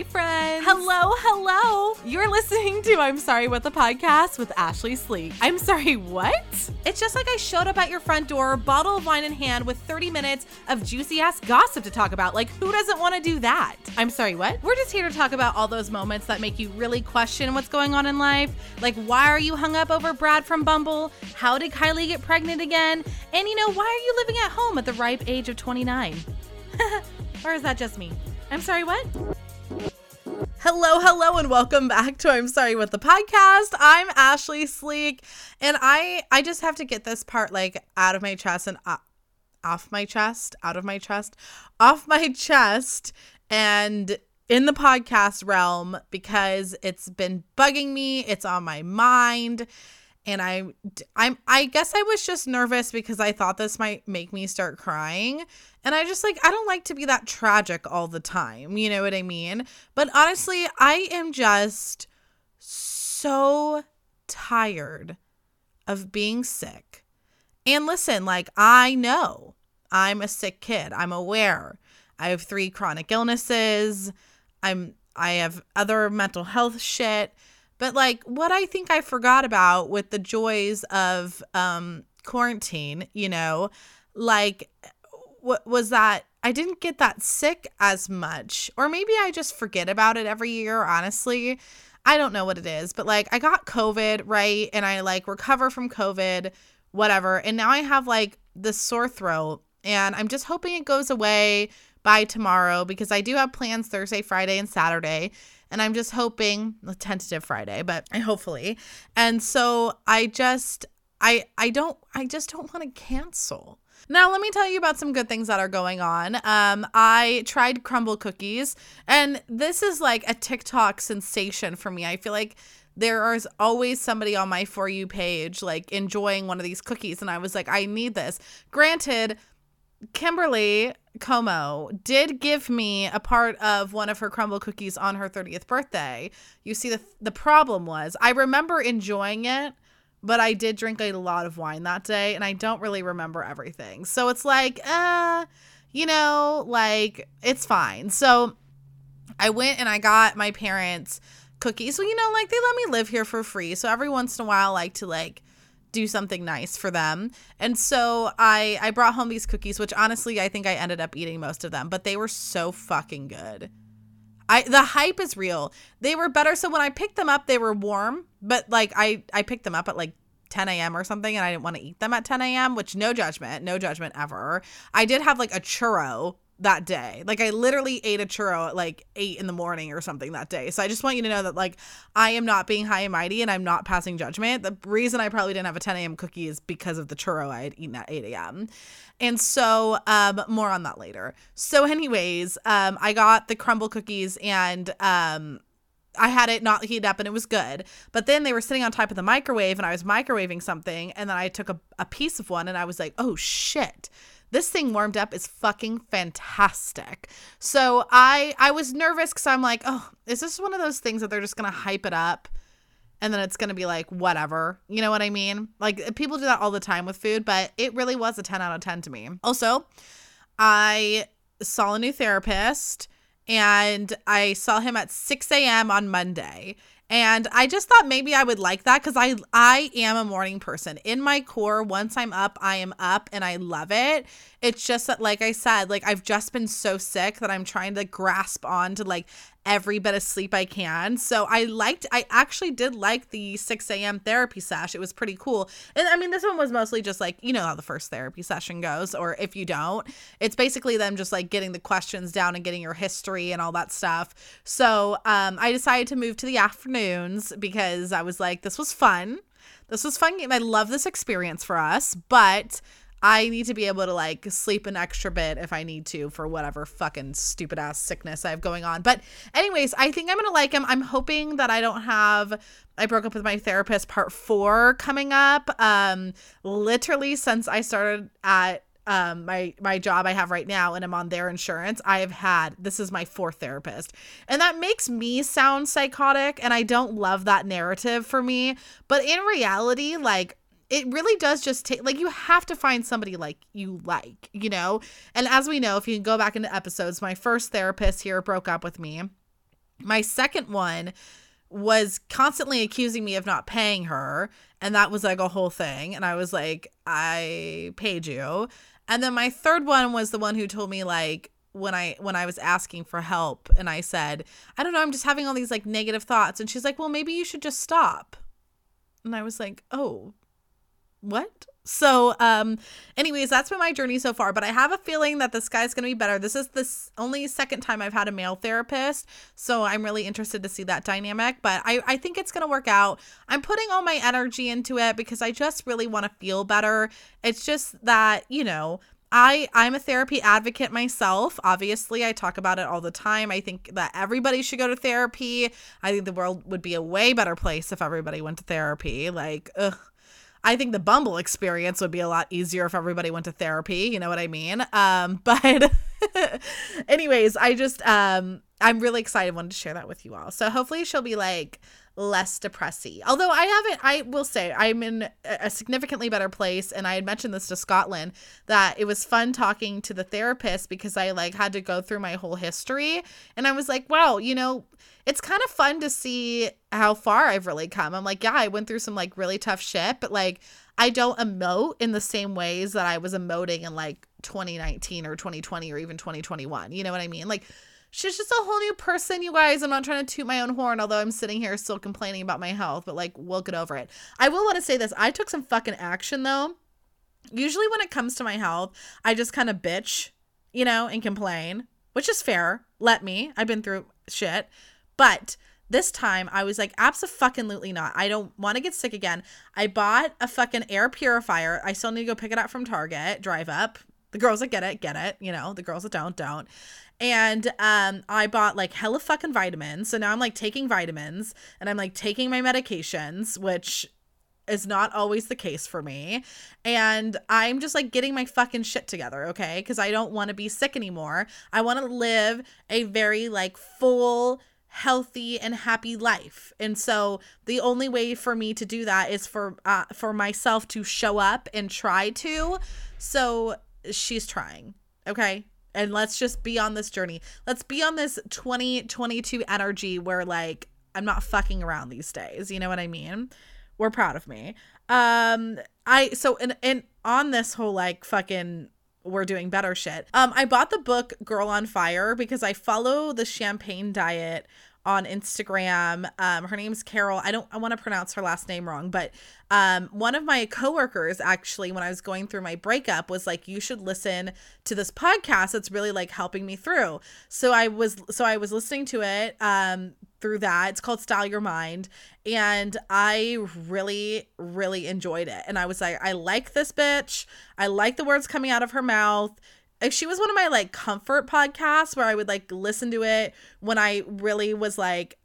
Hi, friends. Hello, hello. You're listening to I'm Sorry What the Podcast with Ashley Sleek. I'm sorry, what? It's just like I showed up at your front door, bottle of wine in hand, with 30 minutes of juicy ass gossip to talk about. Like, who doesn't want to do that? I'm sorry, what? We're just here to talk about all those moments that make you really question what's going on in life. Like, why are you hung up over Brad from Bumble? How did Kylie get pregnant again? And you know, why are you living at home at the ripe age of 29? or is that just me? I'm sorry, what? Hello, hello, and welcome back to I'm Sorry What the Podcast. I'm Ashley Sleek, and I I just have to get this part like out of my chest and uh, off my chest, out of my chest, off my chest, and in the podcast realm because it's been bugging me. It's on my mind and I I'm I guess I was just nervous because I thought this might make me start crying. And I just like I don't like to be that tragic all the time, you know what I mean? But honestly, I am just so tired of being sick. And listen, like I know I'm a sick kid. I'm aware. I have 3 chronic illnesses. I'm I have other mental health shit but like what I think I forgot about with the joys of um quarantine, you know, like what was that I didn't get that sick as much. Or maybe I just forget about it every year, honestly. I don't know what it is, but like I got COVID, right? And I like recover from COVID, whatever. And now I have like the sore throat and I'm just hoping it goes away by tomorrow because I do have plans Thursday, Friday, and Saturday and I'm just hoping a tentative Friday, but I hopefully. And so I just I I don't I just don't want to cancel. Now, let me tell you about some good things that are going on. Um, I tried crumble cookies, and this is like a TikTok sensation for me. I feel like there is always somebody on my For You page like enjoying one of these cookies, and I was like, I need this. Granted, Kimberly Como did give me a part of one of her crumble cookies on her 30th birthday. You see the the problem was I remember enjoying it, but I did drink a lot of wine that day and I don't really remember everything. So it's like, uh, you know, like it's fine. So I went and I got my parents cookies. Well, you know, like they let me live here for free. So every once in a while I like to like do something nice for them. And so I I brought home these cookies, which honestly I think I ended up eating most of them, but they were so fucking good. I the hype is real. They were better. So when I picked them up, they were warm, but like I I picked them up at like 10 a.m. or something, and I didn't want to eat them at 10 a.m. Which no judgment, no judgment ever. I did have like a churro that day. Like I literally ate a churro at like eight in the morning or something that day. So I just want you to know that like I am not being high and mighty and I'm not passing judgment. The reason I probably didn't have a 10 a.m. cookie is because of the churro I had eaten at 8 a.m. And so um more on that later. So anyways, um I got the crumble cookies and um I had it not heated up and it was good. But then they were sitting on top of the microwave and I was microwaving something and then I took a, a piece of one and I was like, oh shit this thing warmed up is fucking fantastic. So I I was nervous because I'm like, oh, is this one of those things that they're just gonna hype it up? And then it's gonna be like whatever, you know what I mean? Like people do that all the time with food, but it really was a 10 out of 10 to me. Also, I saw a new therapist and I saw him at 6 a.m. on Monday. And I just thought maybe I would like that because I I am a morning person. In my core, once I'm up, I am up and I love it. It's just that, like I said, like I've just been so sick that I'm trying to grasp on to like every bit of sleep I can. So I liked, I actually did like the 6 a.m. therapy sesh. It was pretty cool. And I mean, this one was mostly just like, you know how the first therapy session goes, or if you don't, it's basically them just like getting the questions down and getting your history and all that stuff. So um, I decided to move to the afternoons because I was like, this was fun. This was fun. I love this experience for us, but I need to be able to like sleep an extra bit if I need to for whatever fucking stupid ass sickness I have going on. But, anyways, I think I'm gonna like him. I'm hoping that I don't have. I broke up with my therapist part four coming up. Um, literally since I started at um my my job I have right now and I'm on their insurance, I have had this is my fourth therapist. And that makes me sound psychotic and I don't love that narrative for me, but in reality like it really does just take like you have to find somebody like you like, you know? And as we know, if you go back into episodes, my first therapist here broke up with me. My second one was constantly accusing me of not paying her. And that was like a whole thing. And I was like, I paid you. And then my third one was the one who told me, like, when I when I was asking for help and I said, I don't know, I'm just having all these like negative thoughts and she's like, "Well, maybe you should just stop." And I was like, "Oh, what?" So, um, anyways, that's been my journey so far. But I have a feeling that this guy's gonna be better. This is this only second time I've had a male therapist, so I'm really interested to see that dynamic. But I, I think it's gonna work out. I'm putting all my energy into it because I just really want to feel better. It's just that, you know, I I'm a therapy advocate myself. Obviously, I talk about it all the time. I think that everybody should go to therapy. I think the world would be a way better place if everybody went to therapy. Like, ugh, I think the Bumble experience would be a lot easier if everybody went to therapy. You know what I mean? Um, but, anyways, I just um, I'm really excited. Wanted to share that with you all. So hopefully she'll be like less depressy. Although I haven't, I will say I'm in a significantly better place. And I had mentioned this to Scotland that it was fun talking to the therapist because I like had to go through my whole history. And I was like, wow, you know, it's kind of fun to see how far I've really come. I'm like, yeah, I went through some like really tough shit, but like I don't emote in the same ways that I was emoting in like 2019 or 2020 or even 2021. You know what I mean? Like she's just a whole new person, you guys. I'm not trying to toot my own horn, although I'm sitting here still complaining about my health, but like we'll get over it. I will want to say this. I took some fucking action though. Usually when it comes to my health, I just kind of bitch, you know, and complain, which is fair. Let me. I've been through shit. But this time I was like, absolutely not. I don't want to get sick again. I bought a fucking air purifier. I still need to go pick it up from Target, drive up. The girls that get it, get it. You know, the girls that don't, don't. And um, I bought like hella fucking vitamins. So now I'm like taking vitamins and I'm like taking my medications, which is not always the case for me. And I'm just like getting my fucking shit together, okay? Because I don't want to be sick anymore. I want to live a very like full, healthy and happy life. And so the only way for me to do that is for uh, for myself to show up and try to. So she's trying. Okay? And let's just be on this journey. Let's be on this 2022 energy where like I'm not fucking around these days. You know what I mean? We're proud of me. Um I so and and on this whole like fucking we're doing better shit. Um, I bought the book Girl on Fire because I follow the champagne diet on Instagram. Um, her name's Carol. I don't I want to pronounce her last name wrong, but um, one of my coworkers actually, when I was going through my breakup, was like, "You should listen to this podcast. It's really like helping me through." So I was so I was listening to it um, through that. It's called Style Your Mind, and I really really enjoyed it. And I was like, I like this bitch. I like the words coming out of her mouth like she was one of my like comfort podcasts where I would like listen to it when I really was like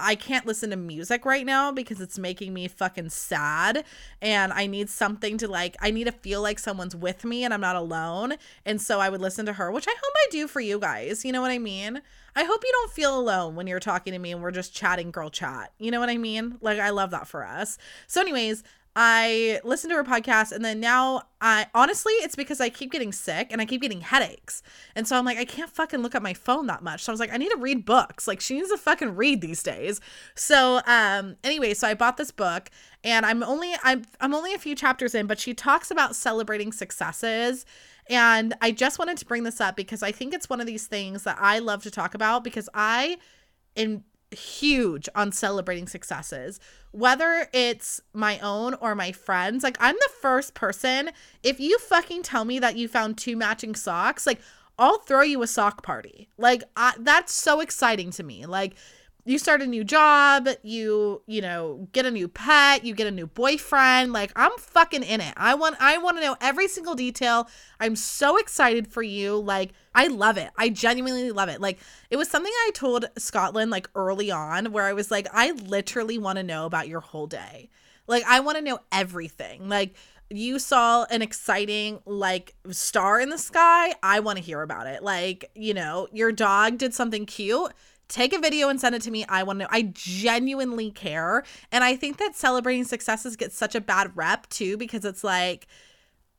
I can't listen to music right now because it's making me fucking sad and I need something to like I need to feel like someone's with me and I'm not alone. And so I would listen to her, which I hope I do for you guys. You know what I mean? I hope you don't feel alone when you're talking to me and we're just chatting girl chat. You know what I mean? Like I love that for us. So anyways, I listen to her podcast and then now I honestly it's because I keep getting sick and I keep getting headaches. And so I'm like I can't fucking look at my phone that much. So I was like I need to read books. Like she needs to fucking read these days. So um anyway, so I bought this book and I'm only I'm I'm only a few chapters in, but she talks about celebrating successes and I just wanted to bring this up because I think it's one of these things that I love to talk about because I in huge on celebrating successes, whether it's my own or my friends. Like, I'm the first person, if you fucking tell me that you found two matching socks, like, I'll throw you a sock party. Like, I, that's so exciting to me. Like, you start a new job, you, you know, get a new pet, you get a new boyfriend. Like, I'm fucking in it. I want I want to know every single detail. I'm so excited for you. Like, I love it. I genuinely love it. Like, it was something I told Scotland like early on where I was like, I literally want to know about your whole day. Like, I want to know everything. Like, you saw an exciting like star in the sky, I want to hear about it. Like, you know, your dog did something cute take a video and send it to me. I want to know. I genuinely care. And I think that celebrating successes gets such a bad rep too because it's like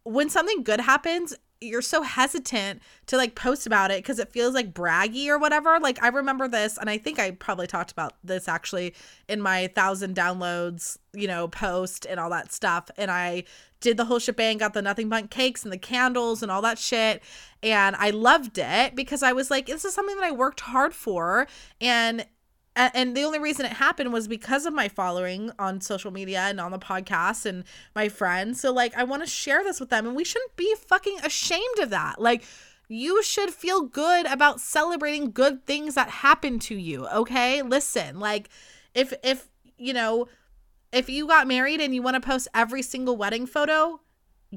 when something good happens, you're so hesitant to like post about it because it feels like braggy or whatever. Like I remember this, and I think I probably talked about this actually in my thousand downloads, you know, post and all that stuff. And I did the whole shebang, got the nothing but cakes and the candles and all that shit. And I loved it because I was like, this is something that I worked hard for. And and the only reason it happened was because of my following on social media and on the podcast and my friends. So like I want to share this with them and we shouldn't be fucking ashamed of that. Like you should feel good about celebrating good things that happen to you, okay? Listen, like if if you know, if you got married and you want to post every single wedding photo,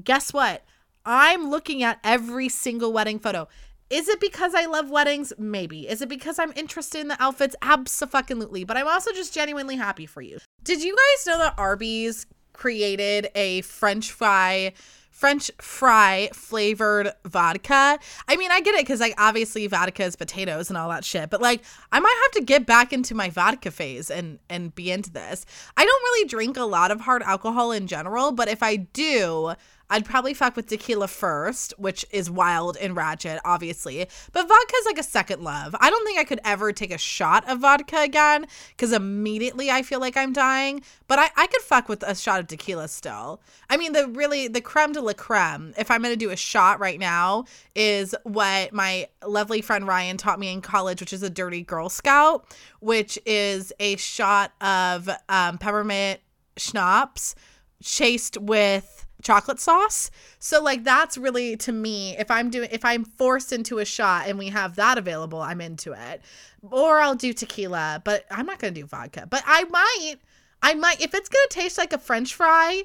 guess what? I'm looking at every single wedding photo. Is it because I love weddings? Maybe. Is it because I'm interested in the outfits? Absolutely. But I'm also just genuinely happy for you. Did you guys know that Arby's created a French fry? French fry flavored vodka. I mean, I get it because, like, obviously vodka is potatoes and all that shit. But like, I might have to get back into my vodka phase and and be into this. I don't really drink a lot of hard alcohol in general, but if I do, I'd probably fuck with tequila first, which is wild and ratchet, obviously. But vodka is like a second love. I don't think I could ever take a shot of vodka again because immediately I feel like I'm dying. But I, I could fuck with a shot of tequila still. I mean, the really, the creme de la creme, if I'm going to do a shot right now, is what my lovely friend Ryan taught me in college, which is a dirty Girl Scout, which is a shot of um, peppermint schnapps chased with chocolate sauce. So like that's really to me if I'm doing if I'm forced into a shot and we have that available, I'm into it. Or I'll do tequila, but I'm not going to do vodka. But I might I might if it's going to taste like a french fry,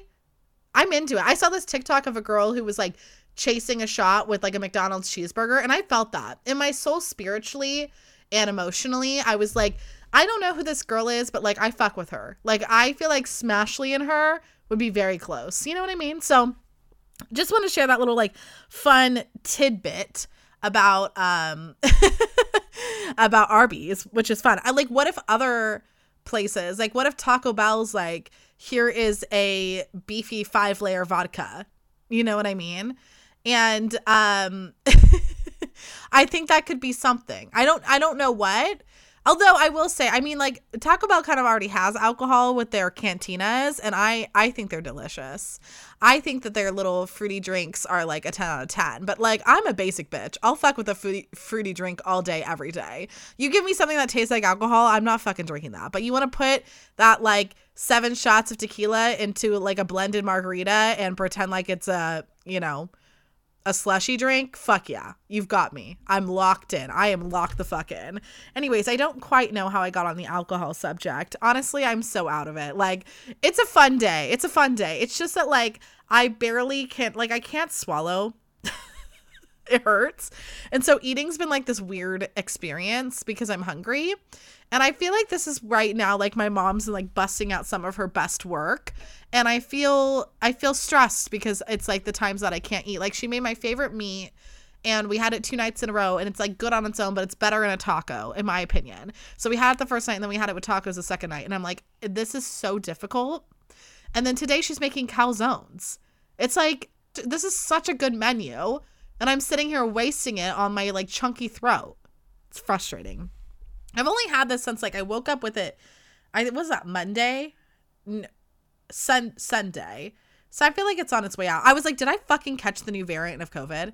I'm into it. I saw this TikTok of a girl who was like chasing a shot with like a McDonald's cheeseburger and I felt that. In my soul spiritually and emotionally, I was like I don't know who this girl is, but like I fuck with her. Like I feel like Smashly in her would be very close. You know what I mean? So just want to share that little like fun tidbit about um about Arby's, which is fun. I like what if other places, like what if Taco Bell's like here is a beefy five layer vodka. You know what I mean? And um I think that could be something. I don't I don't know what, Although I will say, I mean, like Taco Bell kind of already has alcohol with their cantinas, and I I think they're delicious. I think that their little fruity drinks are like a ten out of ten. But like, I'm a basic bitch. I'll fuck with a fruity fruity drink all day, every day. You give me something that tastes like alcohol, I'm not fucking drinking that. But you want to put that like seven shots of tequila into like a blended margarita and pretend like it's a you know a slushy drink, fuck yeah, you've got me. I'm locked in. I am locked the fuck in. Anyways, I don't quite know how I got on the alcohol subject. Honestly, I'm so out of it. Like, it's a fun day. It's a fun day. It's just that, like, I barely can't, like, I can't swallow. it hurts. And so eating's been like this weird experience because I'm hungry. And I feel like this is right now, like, my mom's like busting out some of her best work. And I feel I feel stressed because it's like the times that I can't eat. Like she made my favorite meat and we had it two nights in a row and it's like good on its own but it's better in a taco in my opinion. So we had it the first night and then we had it with tacos the second night and i'm like this is so difficult. And then today she's making calzones. It's like this is such a good menu and i'm sitting here wasting it on my like chunky throat. It's frustrating i've only had this since like i woke up with it i was that monday sun Sunday. So I feel like it's on its way out. I was like, did I fucking catch the new variant of COVID?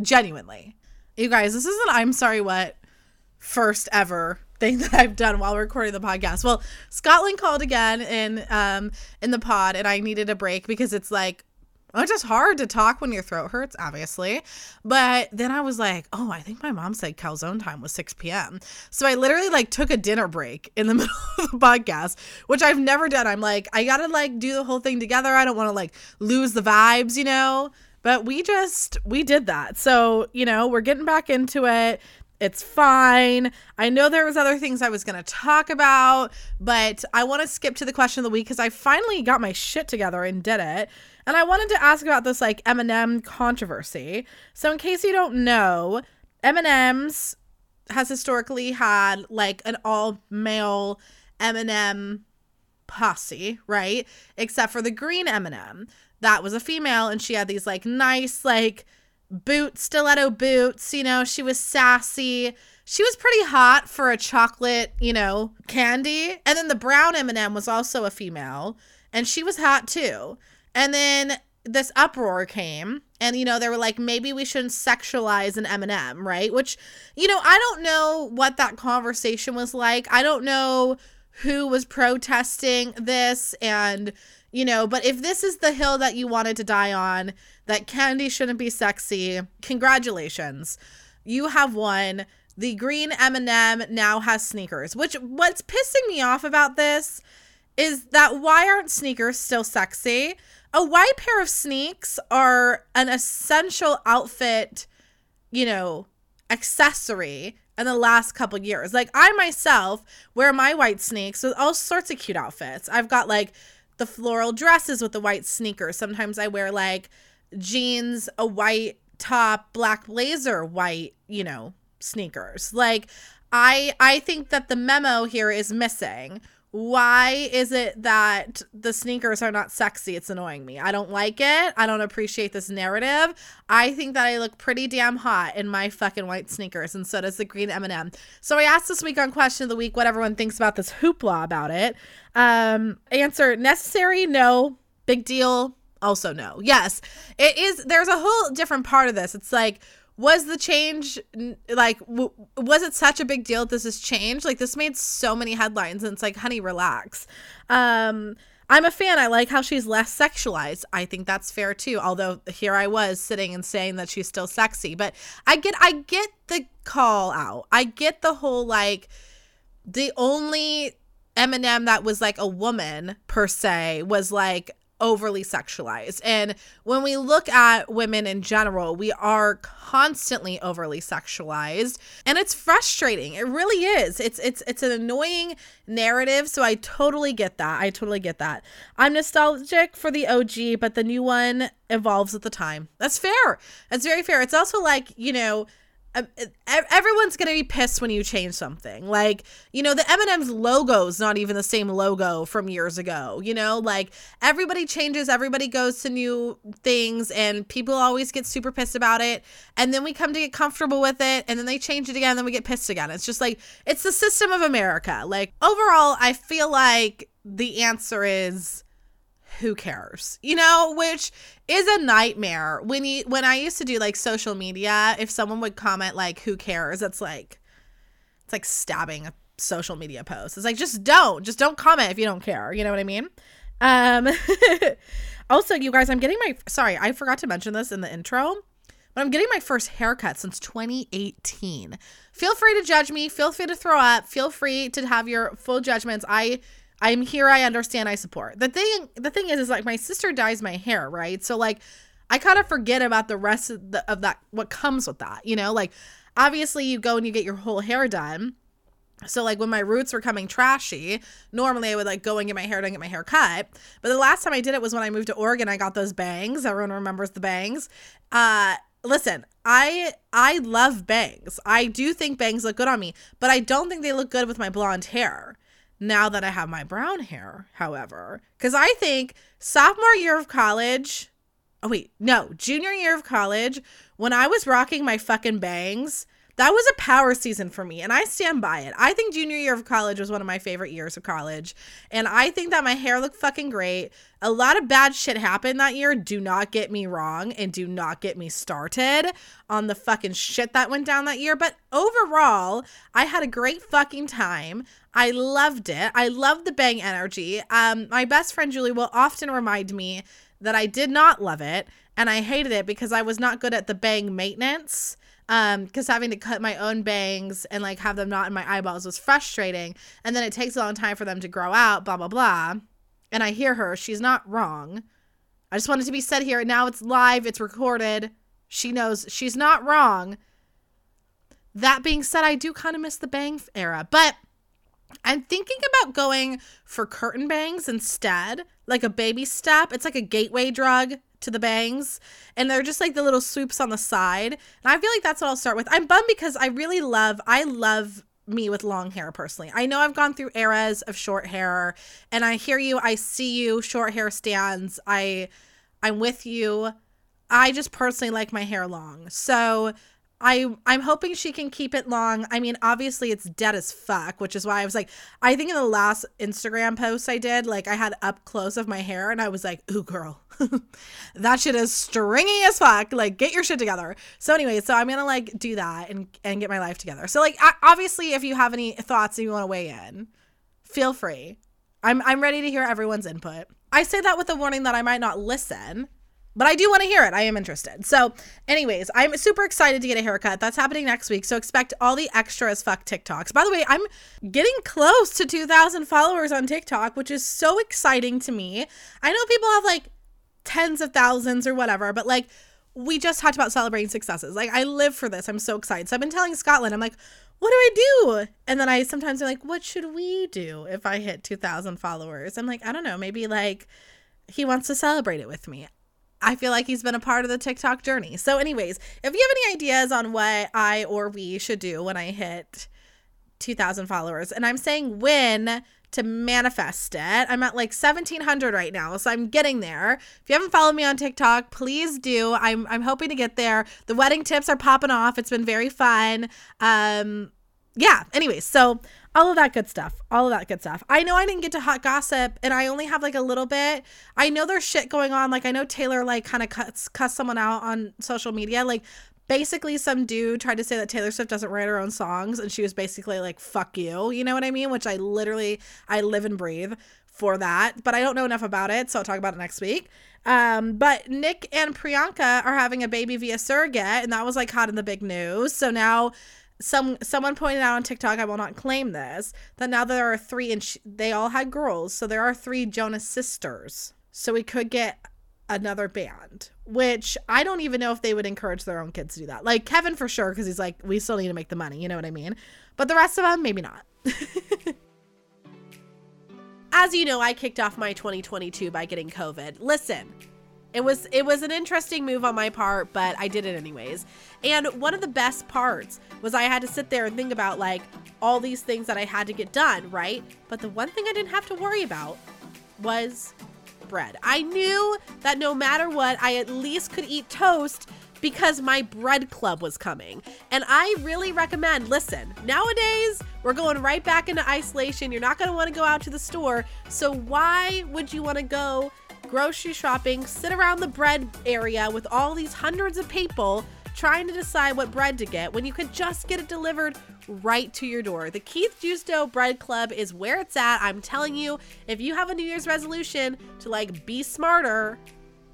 Genuinely. You guys, this is an I'm sorry what first ever thing that I've done while recording the podcast. Well, Scotland called again in um in the pod and I needed a break because it's like it's just hard to talk when your throat hurts, obviously. But then I was like, oh, I think my mom said calzone time was 6 p.m. So I literally like took a dinner break in the middle of the podcast, which I've never done. I'm like, I gotta like do the whole thing together. I don't want to like lose the vibes, you know? But we just, we did that. So, you know, we're getting back into it. It's fine. I know there was other things I was going to talk about, but I want to skip to the question of the week because I finally got my shit together and did it. And I wanted to ask about this like M&M controversy. So in case you don't know, M&M's has historically had like an all male M&M posse, right? Except for the green M&M. That was a female and she had these like nice like boot stiletto boots. You know, she was sassy. She was pretty hot for a chocolate, you know, candy. And then the brown M&M was also a female, and she was hot too. And then this uproar came and you know they were like maybe we shouldn't sexualize an M&M, right? Which you know, I don't know what that conversation was like. I don't know who was protesting this and you know, but if this is the hill that you wanted to die on, that candy shouldn't be sexy, congratulations. You have won. The green M&M now has sneakers, which what's pissing me off about this is that why aren't sneakers still sexy? A white pair of sneaks are an essential outfit, you know, accessory in the last couple years. Like I myself wear my white sneaks with all sorts of cute outfits. I've got like the floral dresses with the white sneakers. Sometimes I wear like jeans, a white top, black blazer, white, you know, sneakers. Like I I think that the memo here is missing. Why is it that the sneakers are not sexy? It's annoying me. I don't like it. I don't appreciate this narrative. I think that I look pretty damn hot in my fucking white sneakers, and so does the green M&M. So I asked this week on Question of the Week what everyone thinks about this hoopla about it. Um, answer: necessary, no. Big deal, also no. Yes, it is. There's a whole different part of this. It's like was the change like w- was it such a big deal this has changed? Like this made so many headlines and it's like honey relax. Um i'm a fan. I like how she's less sexualized. I think that's fair too although here i was sitting and saying that she's still sexy but i get i get the call out. I get the whole like the only M&M that was like a woman per se was like overly sexualized. And when we look at women in general, we are constantly overly sexualized, and it's frustrating. It really is. It's it's it's an annoying narrative, so I totally get that. I totally get that. I'm nostalgic for the OG, but the new one evolves with the time. That's fair. That's very fair. It's also like, you know, Um, everyone's gonna be pissed when you change something. Like you know the m&m's logo is not even the same logo from years ago you know? Like everybody changes everybody goes to new things and people always get super pissed about it. And then we come to get comfortable with it and then they change it again and then we get pissed again. It's just like it's the system of america. Like overall i feel like the answer is who cares? You know which is a nightmare. When you when i used to do like social media if someone would comment like who cares it's like it's like stabbing a social media post. It's like just don't just don't comment if you don't care. You know what i mean? Um also you guys i'm getting my sorry i forgot to mention this in the intro but i'm getting my first haircut since 2018 feel free to judge me. Feel free to throw up. Feel free to have your full judgments. I I'm here. I understand. I support. The thing, the thing is, is like my sister dyes my hair, right? So like, I kind of forget about the rest of, the, of that. What comes with that, you know? Like, obviously, you go and you get your whole hair done. So like when my roots were coming trashy, normally I would like go and get my hair done, get my hair cut. But the last time I did it was when I moved to Oregon. I got those bangs. Everyone remembers the bangs. Uh, listen, I I love bangs. I do think bangs look good on me, but I don't think they look good with my blonde hair now that I have my brown hair, however. Because I think sophomore year of college, oh, wait, no, junior year of college, when I was rocking my fucking bangs, that was a power season for me and I stand by it. I think junior year of college was one of my favorite years of college and I think that my hair looked fucking great. A lot of bad shit happened that year, do not get me wrong and do not get me started on the fucking shit that went down that year, but overall, I had a great fucking time. I loved it. I loved the bang energy. Um my best friend Julie will often remind me that I did not love it and I hated it because I was not good at the bang maintenance um because having to cut my own bangs and like have them not in my eyeballs was frustrating. And then it takes a long time for them to grow out blah blah blah. And i hear her. She's not wrong. I just wanted to be said here. Now it's live. It's recorded. She knows she's not wrong. That being said i do kind of miss the bang era. But i'm thinking about going for curtain bangs instead like a baby step. It's like a gateway drug to the bangs and they're just like the little swoops on the side. And I feel like that's what I'll start with. I'm bummed because I really love I love me with long hair personally. I know I've gone through eras of short hair and I hear you, I see you, short hair stands. I I'm with you. I just personally like my hair long. So I I'm hoping she can keep it long. I mean, obviously it's dead as fuck, which is why I was like, I think in the last Instagram post I did, like I had up close of my hair and I was like, ooh girl, that shit is stringy as fuck. Like get your shit together. So anyway, so I'm gonna like do that and and get my life together. So like I, obviously if you have any thoughts and you want to weigh in, feel free. I'm I'm ready to hear everyone's input. I say that with a warning that I might not listen but I do want to hear it. I am interested. So, anyways, I'm super excited to get a haircut. That's happening next week. So, expect all the extra as fuck TikToks. By the way, I'm getting close to 2,000 followers on TikTok, which is so exciting to me. I know people have like tens of thousands or whatever, but like, we just talked about celebrating successes. Like, I live for this. I'm so excited. So, I've been telling Scotland, I'm like, what do I do? And then I sometimes am like, what should we do if I hit 2,000 followers? I'm like, I don't know. Maybe like, he wants to celebrate it with me. I feel like he's been a part of the TikTok journey. So, anyways, if you have any ideas on what I or we should do when I hit 2,000 followers, and I'm saying when to manifest it, I'm at like 1,700 right now. So, I'm getting there. If you haven't followed me on TikTok, please do. I'm, I'm hoping to get there. The wedding tips are popping off. It's been very fun. Um, yeah, anyways, so all of that good stuff. All of that good stuff. I know I didn't get to hot gossip and I only have like a little bit. I know there's shit going on. Like I know Taylor like kind of cuts cuss someone out on social media. Like basically some dude tried to say that Taylor Swift doesn't write her own songs and she was basically like fuck you. You know what I mean? Which I literally I live and breathe for that, but I don't know enough about it, so I'll talk about it next week. Um, but Nick and Priyanka are having a baby via surrogate, and that was like hot in the big news. So now some someone pointed out on TikTok, I will not claim this, that now there are three and sh- they all had girls, so there are three Jonas sisters. So we could get another band, which I don't even know if they would encourage their own kids to do that. Like Kevin for sure cuz he's like we still need to make the money, you know what I mean? But the rest of them maybe not. As you know, I kicked off my 2022 by getting COVID. Listen, it was it was an interesting move on my part, but I did it anyways. And one of the best parts was I had to sit there and think about like all these things that I had to get done, right? But the one thing I didn't have to worry about was bread. I knew that no matter what, I at least could eat toast because my bread club was coming. And I really recommend listen, nowadays we're going right back into isolation. You're not going to want to go out to the store. So why would you want to go grocery shopping, sit around the bread area with all these hundreds of people trying to decide what bread to get when you could just get it delivered right to your door. The Keith Justo Bread Club is where it's at. I'm telling you, if you have a New Year's resolution to like be smarter,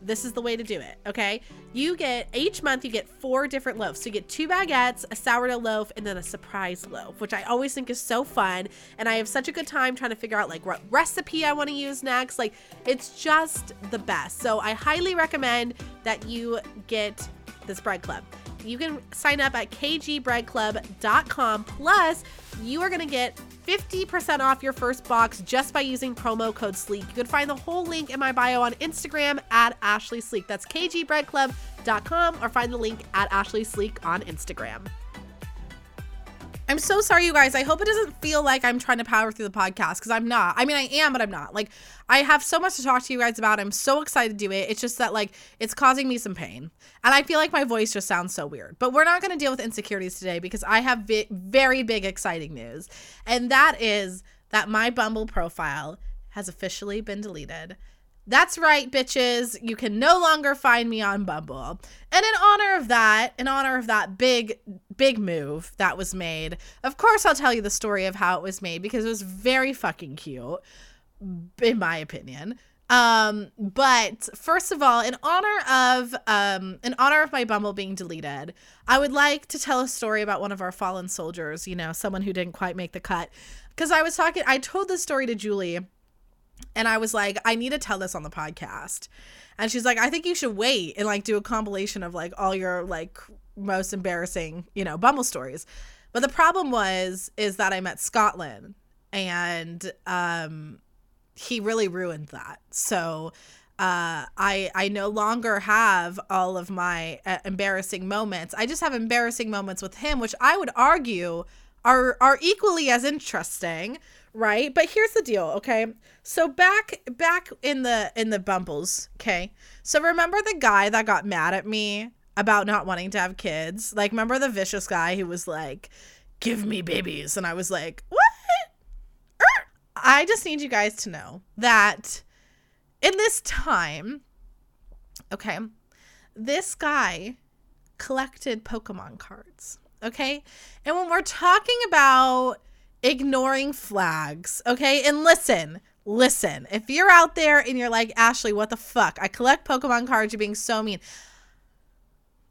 this is the way to do it, okay? You get each month you get four different loaves. So you get two baguettes, a sourdough loaf, and then a surprise loaf, which I always think is so fun. And I have such a good time trying to figure out like what recipe I want to use next. Like it's just the best. So I highly recommend that you get this bread club you can sign up at kgbreadclub.com. Plus, you are going to get 50% off your first box just by using promo code SLEEK. You can find the whole link in my bio on Instagram at Ashley Sleek. That's kgbreadclub.com or find the link at Ashley Sleek on Instagram. I'm so sorry, you guys. I hope it doesn't feel like I'm trying to power through the podcast because I'm not. I mean, I am, but I'm not. Like, I have so much to talk to you guys about. I'm so excited to do it. It's just that, like, it's causing me some pain. And I feel like my voice just sounds so weird. But we're not going to deal with insecurities today because I have vi- very big, exciting news. And that is that my Bumble profile has officially been deleted. That's right, bitches. You can no longer find me on Bumble. And in honor of that, in honor of that big, big move that was made, of course, I'll tell you the story of how it was made because it was very fucking cute, in my opinion. Um, but first of all, in honor of um, in honor of my Bumble being deleted, I would like to tell a story about one of our fallen soldiers. You know, someone who didn't quite make the cut. Because I was talking, I told this story to Julie and I was like, I need to tell this on the podcast. And she's like, I think you should wait and like do a compilation of like all your like most embarrassing, you know, Bumble stories. But the problem was is that I met Scotland and um he really ruined that. So uh, I I no longer have all of my uh, embarrassing moments. I just have embarrassing moments with him, which I would argue are are equally as interesting, right? But here's the deal, okay? So back back in the in the Bumbles, okay? So remember the guy that got mad at me about not wanting to have kids? Like remember the vicious guy who was like, "Give me babies." And I was like, "What?" Er. I just need you guys to know that in this time, okay, this guy collected Pokemon cards. Okay. And when we're talking about ignoring flags, okay, and listen, listen, if you're out there and you're like, Ashley, what the fuck? I collect Pokemon cards, you're being so mean.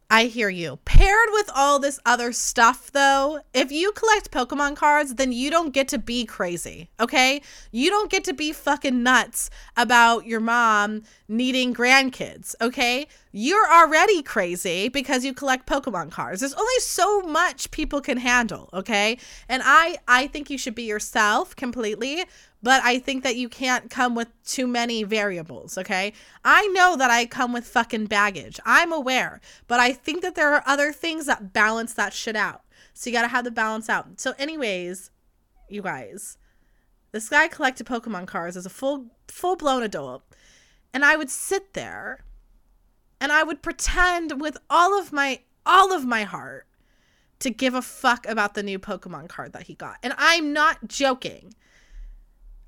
I hear you. Paired with all this other stuff, though, if you collect Pokemon cards, then you don't get to be crazy, okay? You don't get to be fucking nuts about your mom needing grandkids, okay? You're already crazy because you collect Pokemon cards. There's only so much people can handle, okay? And I I think you should be yourself completely, but I think that you can't come with too many variables, okay? I know that I come with fucking baggage. I'm aware, but I think that there are other things that balance that shit out. So you got to have the balance out. So anyways, you guys, this guy collected Pokemon cards as a full full-blown adult, and I would sit there and I would pretend with all of my all of my heart to give a fuck about the new Pokemon card that he got. And I'm not joking.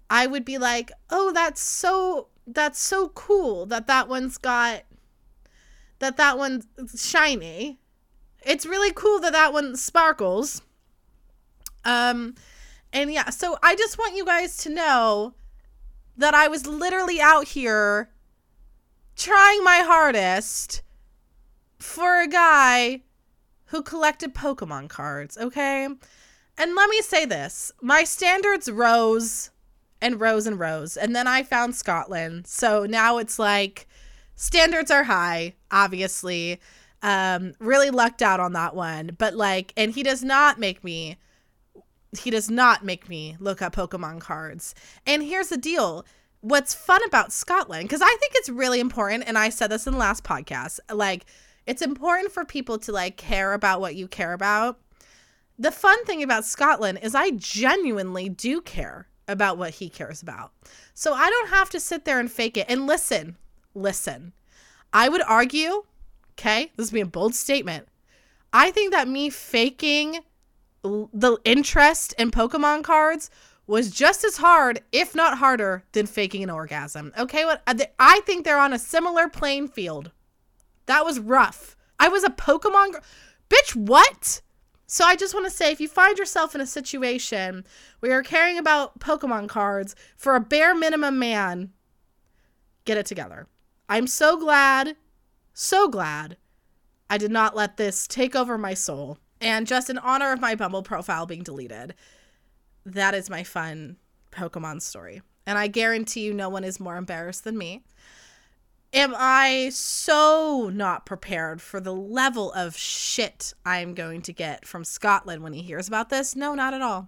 I would be like, "Oh, that's so that's so cool that that one's got that that one's shiny. It's really cool that that one sparkles." Um and yeah, so I just want you guys to know that I was literally out here trying my hardest for a guy who collected Pokemon cards, okay? And let me say this my standards rose and rose and rose. And then I found Scotland. So now it's like standards are high, obviously. Um, really lucked out on that one. But like, and he does not make me. He does not make me look up Pokemon cards. And here's the deal what's fun about Scotland, because I think it's really important, and I said this in the last podcast, like it's important for people to like care about what you care about. The fun thing about Scotland is I genuinely do care about what he cares about. So I don't have to sit there and fake it. And listen, listen. I would argue, okay, this would be a bold statement. I think that me faking the interest in Pokemon cards was just as hard, if not harder, than faking an orgasm. Okay, what uh, I think they're on a similar playing field. That was rough. I was a Pokemon. Bitch, what? So I just want to say if you find yourself in a situation where you're caring about Pokemon cards for a bare minimum man, get it together. I'm so glad, so glad I did not let this take over my soul. And just in honor of my Bumble profile being deleted, that is my fun Pokemon story. And I guarantee you, no one is more embarrassed than me. Am I so not prepared for the level of shit I'm going to get from Scotland when he hears about this? No, not at all.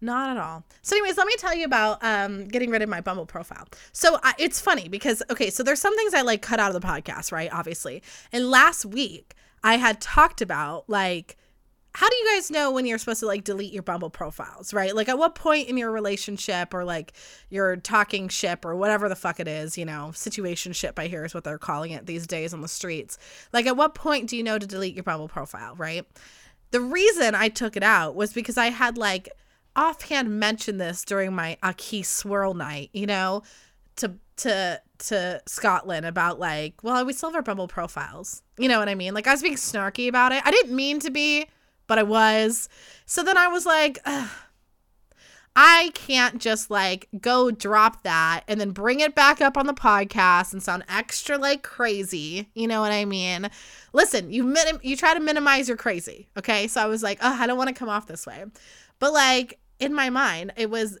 Not at all. So, anyways, let me tell you about um, getting rid of my Bumble profile. So, I, it's funny because, okay, so there's some things I like cut out of the podcast, right? Obviously. And last week, I had talked about like how do you guys know when you're supposed to like delete your Bumble profiles, right? Like at what point in your relationship or like your talking ship or whatever the fuck it is, you know, situation ship I hear is what they're calling it these days on the streets. Like at what point do you know to delete your Bumble profile, right? The reason I took it out was because I had like offhand mentioned this during my Aki swirl night, you know, to to to Scotland about like, well, we still have our Bumble profiles. You know what I mean? Like I was being snarky about it. I didn't mean to be but I was. So then I was like. I can't just like go drop that and then bring it back up on the podcast and sound extra like crazy. You know what I mean? Listen, you minim- you try to minimize your crazy, okay? So I was like, oh, I don't want to come off this way. But like in my mind, it was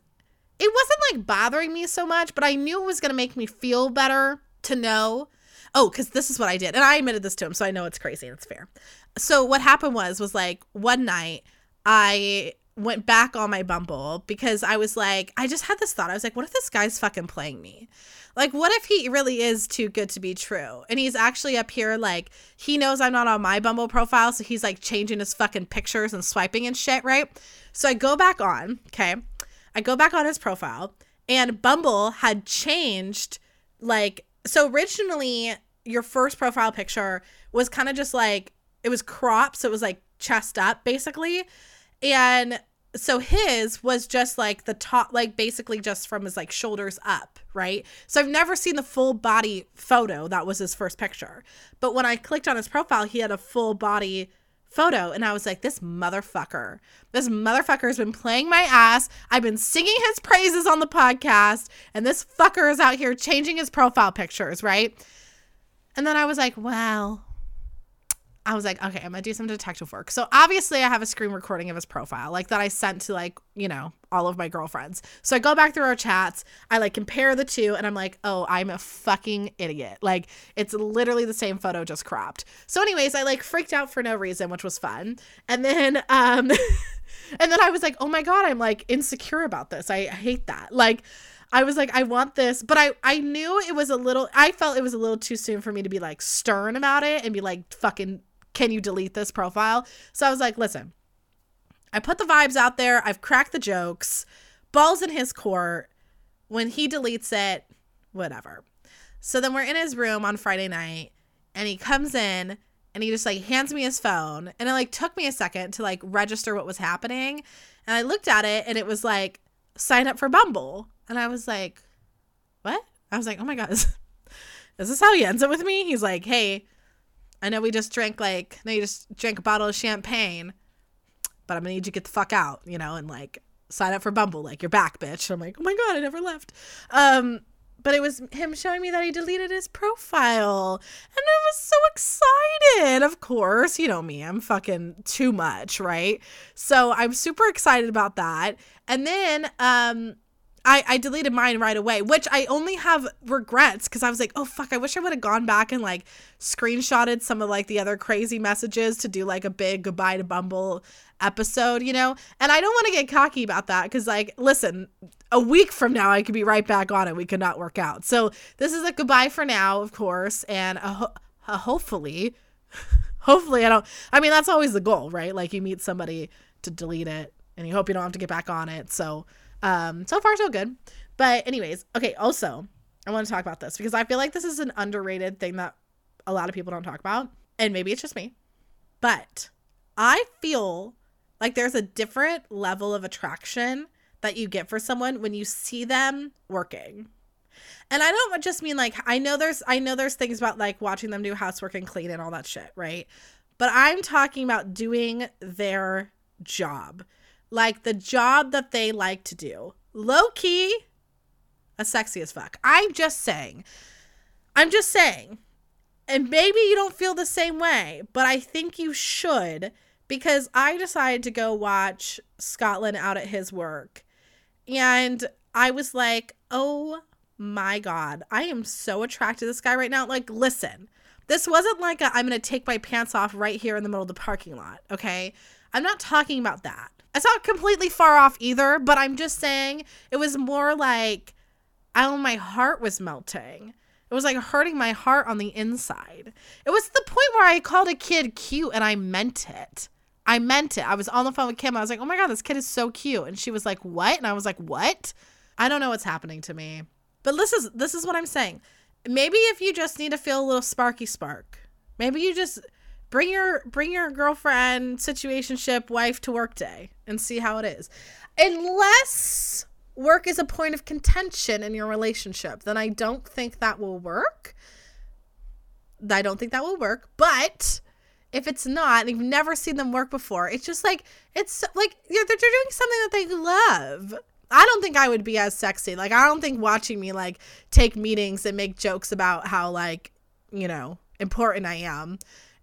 it wasn't like bothering me so much, but I knew it was going to make me feel better to know. Oh, cuz this is what I did. And I admitted this to him, so I know it's crazy and it's fair so what happened was was like one night I went back on my Bumble because I was like, I just had this thought. I was like, what if this guy's fucking playing me? Like, what if he really is too good to be true? And he's actually up here, like, he knows I'm not on my Bumble profile. So he's like changing his fucking pictures and swiping and shit, right? So I go back on, okay? I go back on his profile, and Bumble had changed, like, so originally your first profile picture was kind of just like, it was cropped. So it was like chest up, basically. And so his was just like the top like basically just from his like shoulders up right? So i've never seen the full body photo. That was his first picture. But when i clicked on his profile he had a full body photo. And i was like this motherfucker. This motherfucker has been playing my ass. I've been singing his praises on the podcast. And this fucker is out here changing his profile pictures right? And then i was like wow I was like, okay, I'm gonna do some detective work. So obviously, I have a screen recording of his profile, like that I sent to like you know all of my girlfriends. So I go back through our chats, I like compare the two, and I'm like, oh, I'm a fucking idiot. Like it's literally the same photo, just cropped. So, anyways, I like freaked out for no reason, which was fun. And then, um, and then I was like, oh my god, I'm like insecure about this. I hate that. Like. I was like, I want this, but I I knew it was a little. I felt it was a little too soon for me to be like stern about it and be like fucking can you delete this profile? So I was like, listen, I put the vibes out there. I've cracked the jokes. Balls in his court. When he deletes it, whatever. So then we're in his room on Friday night and he comes in and he just like hands me his phone and it like took me a second to like register what was happening and I looked at it and it was like sign up for Bumble and I was like what? I was like, "Oh my god. Is, is this how he ends it with me?" He's like, "Hey, I know we just drank like, no, you just drank a bottle of champagne, but I'm gonna need you to get the fuck out, you know, and like sign up for Bumble, like you're back, bitch. I'm like, oh my god, I never left. Um, but it was him showing me that he deleted his profile, and I was so excited. Of course, you know me, I'm fucking too much, right? So I'm super excited about that. And then, um, I, I deleted mine right away, which I only have regrets because I was like, oh fuck, I wish I would have gone back and like screenshotted some of like the other crazy messages to do like a big goodbye to Bumble episode, you know? And I don't want to get cocky about that because, like, listen, a week from now, I could be right back on it. We could not work out. So this is a goodbye for now, of course, and a ho- a hopefully, hopefully, I don't, I mean, that's always the goal, right? Like, you meet somebody to delete it and you hope you don't have to get back on it. So, um, so far so good. But anyways, okay, also, I want to talk about this because I feel like this is an underrated thing that a lot of people don't talk about. And maybe it's just me. But I feel like there's a different level of attraction that you get for someone when you see them working. And I don't just mean like I know there's I know there's things about like watching them do housework and clean and all that shit, right? But I'm talking about doing their job like the job that they like to do. Low key, a sexy as fuck. I'm just saying. I'm just saying. And maybe you don't feel the same way, but I think you should because I decided to go watch Scotland out at his work. And I was like, oh my God, I am so attracted to this guy right now. Like, listen, this wasn't like i am going to take my pants off right here in the middle of the parking lot, okay? I'm not talking about that. It's not completely far off either, but I'm just saying it was more like, oh, my heart was melting. It was like hurting my heart on the inside. It was the point where I called a kid cute and I meant it. I meant it. I was on the phone with Kim. I was like, oh my God, this kid is so cute. And she was like, what? And I was like, what? I don't know what's happening to me. But this is this is what I'm saying. Maybe if you just need to feel a little sparky spark, maybe you just bring your bring your girlfriend situationship wife to work day and see how it is. Unless work is a point of contention in your relationship then i don't think that will work. I don't think that will work but if it's not and you've never seen them work before it's just like it's like they're, they're doing something that they love I don't think I would be as sexy. Like I don't think watching me like take meetings and make jokes about how like, you know, important I am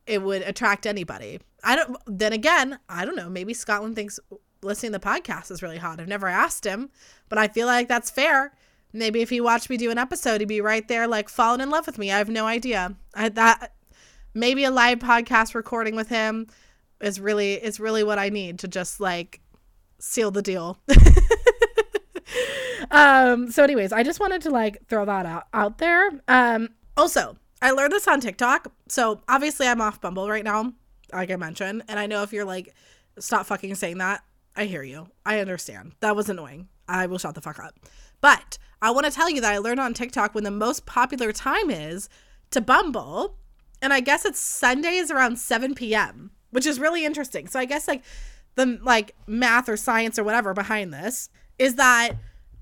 it would attract anybody. I don't then again, I don't know, maybe Scotland thinks listening to the podcast is really hot. I've never asked him, but I feel like that's fair. Maybe if he watched me do an episode, he'd be right there like falling in love with me. I have no idea. I that maybe a live podcast recording with him is really is really what I need to just like seal the deal. um so anyways, I just wanted to like throw that out out there. Um also, I learned this on TikTok. So obviously I'm off Bumble right now, like I mentioned, and I know if you're like stop fucking saying that, I hear you. I understand. That was annoying. I will shut the fuck up. But I want to tell you that I learned on TikTok when the most popular time is to Bumble. And I guess it's Sundays around 7 p.m., which is really interesting. So I guess like the like math or science or whatever behind this is that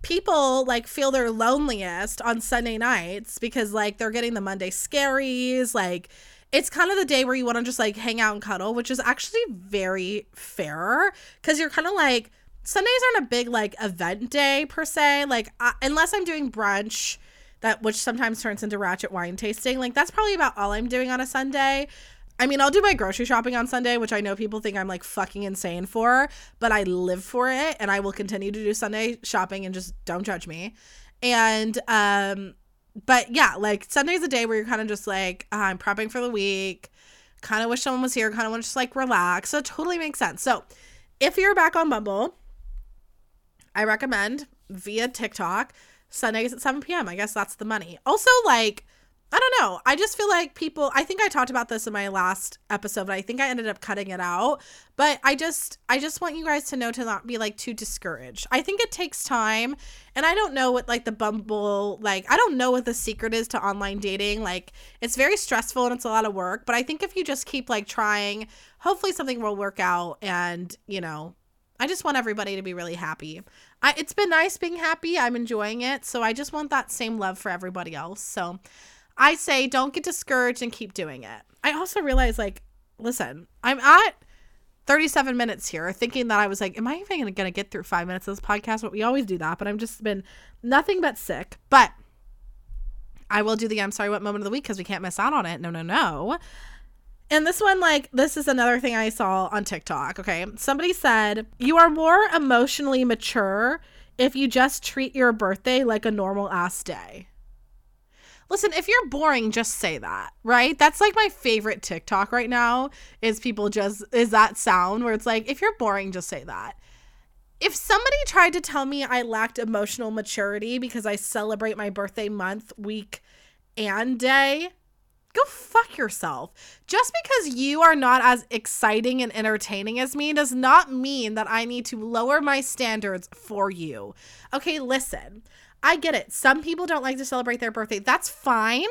people like feel their loneliest on Sunday nights because like they're getting the Monday scaries, like it's kind of the day where you want to just like hang out and cuddle, which is actually very fair because you're kind of like Sundays aren't a big like event day per se. Like uh, unless I'm doing brunch, that which sometimes turns into ratchet wine tasting. Like that's probably about all I'm doing on a Sunday. I mean, I'll do my grocery shopping on Sunday, which I know people think I'm like fucking insane for, but I live for it and I will continue to do Sunday shopping and just don't judge me. And um but yeah, like Sunday's a day where you're kind of just like, uh, I'm prepping for the week. Kind of wish someone was here. Kind of want to just like relax. So it totally makes sense. So if you're back on Bumble, I recommend via TikTok Sundays at 7 p.m. I guess that's the money. Also, like, I don't know. I just feel like people I think I talked about this in my last episode, but I think I ended up cutting it out. But I just I just want you guys to know to not be like too discouraged. I think it takes time and I don't know what like the Bumble like I don't know what the secret is to online dating. Like it's very stressful and it's a lot of work, but I think if you just keep like trying, hopefully something will work out and, you know, I just want everybody to be really happy. I, it's been nice being happy. I'm enjoying it. So I just want that same love for everybody else. So I say don't get discouraged and keep doing it. I also realize, like, listen, I'm at 37 minutes here thinking that I was like, am I even going to get through five minutes of this podcast? But we always do that. But I've just been nothing but sick. But I will do the I'm sorry what moment of the week because we can't miss out on it. No, no, no. And this one, like, this is another thing I saw on TikTok. Okay. Somebody said, You are more emotionally mature if you just treat your birthday like a normal ass day. Listen, if you're boring, just say that, right? That's like my favorite TikTok right now is people just, is that sound where it's like, if you're boring, just say that. If somebody tried to tell me I lacked emotional maturity because I celebrate my birthday month, week, and day, go fuck yourself. Just because you are not as exciting and entertaining as me does not mean that I need to lower my standards for you. Okay, listen. I get it. Some people don't like to celebrate their birthday. That's fine.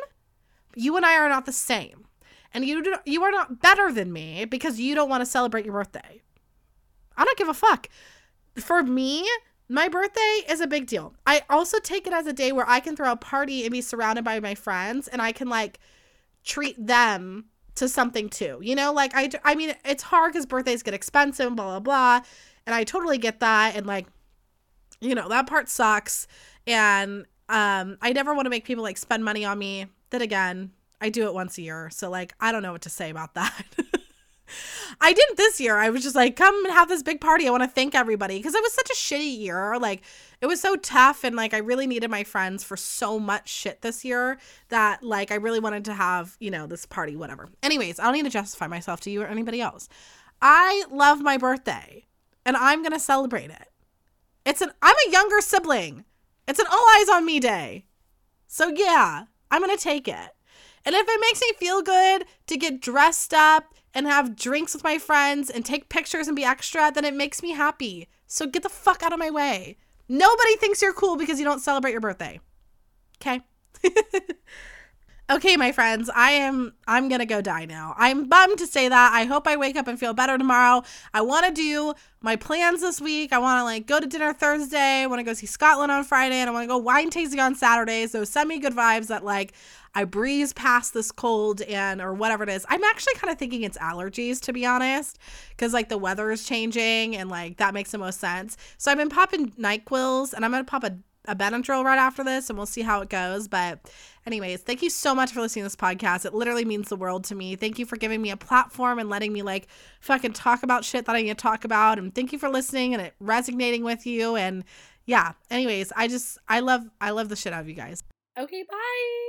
You and I are not the same. And you do, you are not better than me because you don't want to celebrate your birthday. I don't give a fuck. For me, my birthday is a big deal. I also take it as a day where I can throw a party and be surrounded by my friends and I can like treat them to something too. You know, like I I mean, it's hard cuz birthdays get expensive, blah blah blah, and I totally get that and like you know, that part sucks and um I never want to make people like spend money on me. Then again, I do it once a year. So like I don't know what to say about that. I didn't this year. I was just like, come and have this big party. I want to thank everybody because it was such a shitty year. Like, it was so tough. And like, I really needed my friends for so much shit this year that like, I really wanted to have, you know, this party, whatever. Anyways, I don't need to justify myself to you or anybody else. I love my birthday and I'm going to celebrate it. It's an, I'm a younger sibling. It's an all eyes on me day. So yeah, I'm going to take it. And if it makes me feel good to get dressed up and have drinks with my friends and take pictures and be extra, then it makes me happy. So get the fuck out of my way. Nobody thinks you're cool because you don't celebrate your birthday. Okay? okay, my friends, I am I'm going to go die now. I'm bummed to say that. I hope I wake up and feel better tomorrow. I want to do my plans this week. I want to like go to dinner Thursday. I want to go see Scotland on Friday and I want to go wine tasting on Saturday. So send me good vibes that like I breeze past this cold and or whatever it is. I'm actually kind of thinking it's allergies to be honest, because like the weather is changing and like that makes the most sense. So I've been popping Nyquils and I'm gonna pop a a Benadryl right after this and we'll see how it goes. But, anyways, thank you so much for listening to this podcast. It literally means the world to me. Thank you for giving me a platform and letting me like fucking talk about shit that I need to talk about. And thank you for listening and it resonating with you. And yeah, anyways, I just, I love, I love the shit out of you guys. Okay, bye.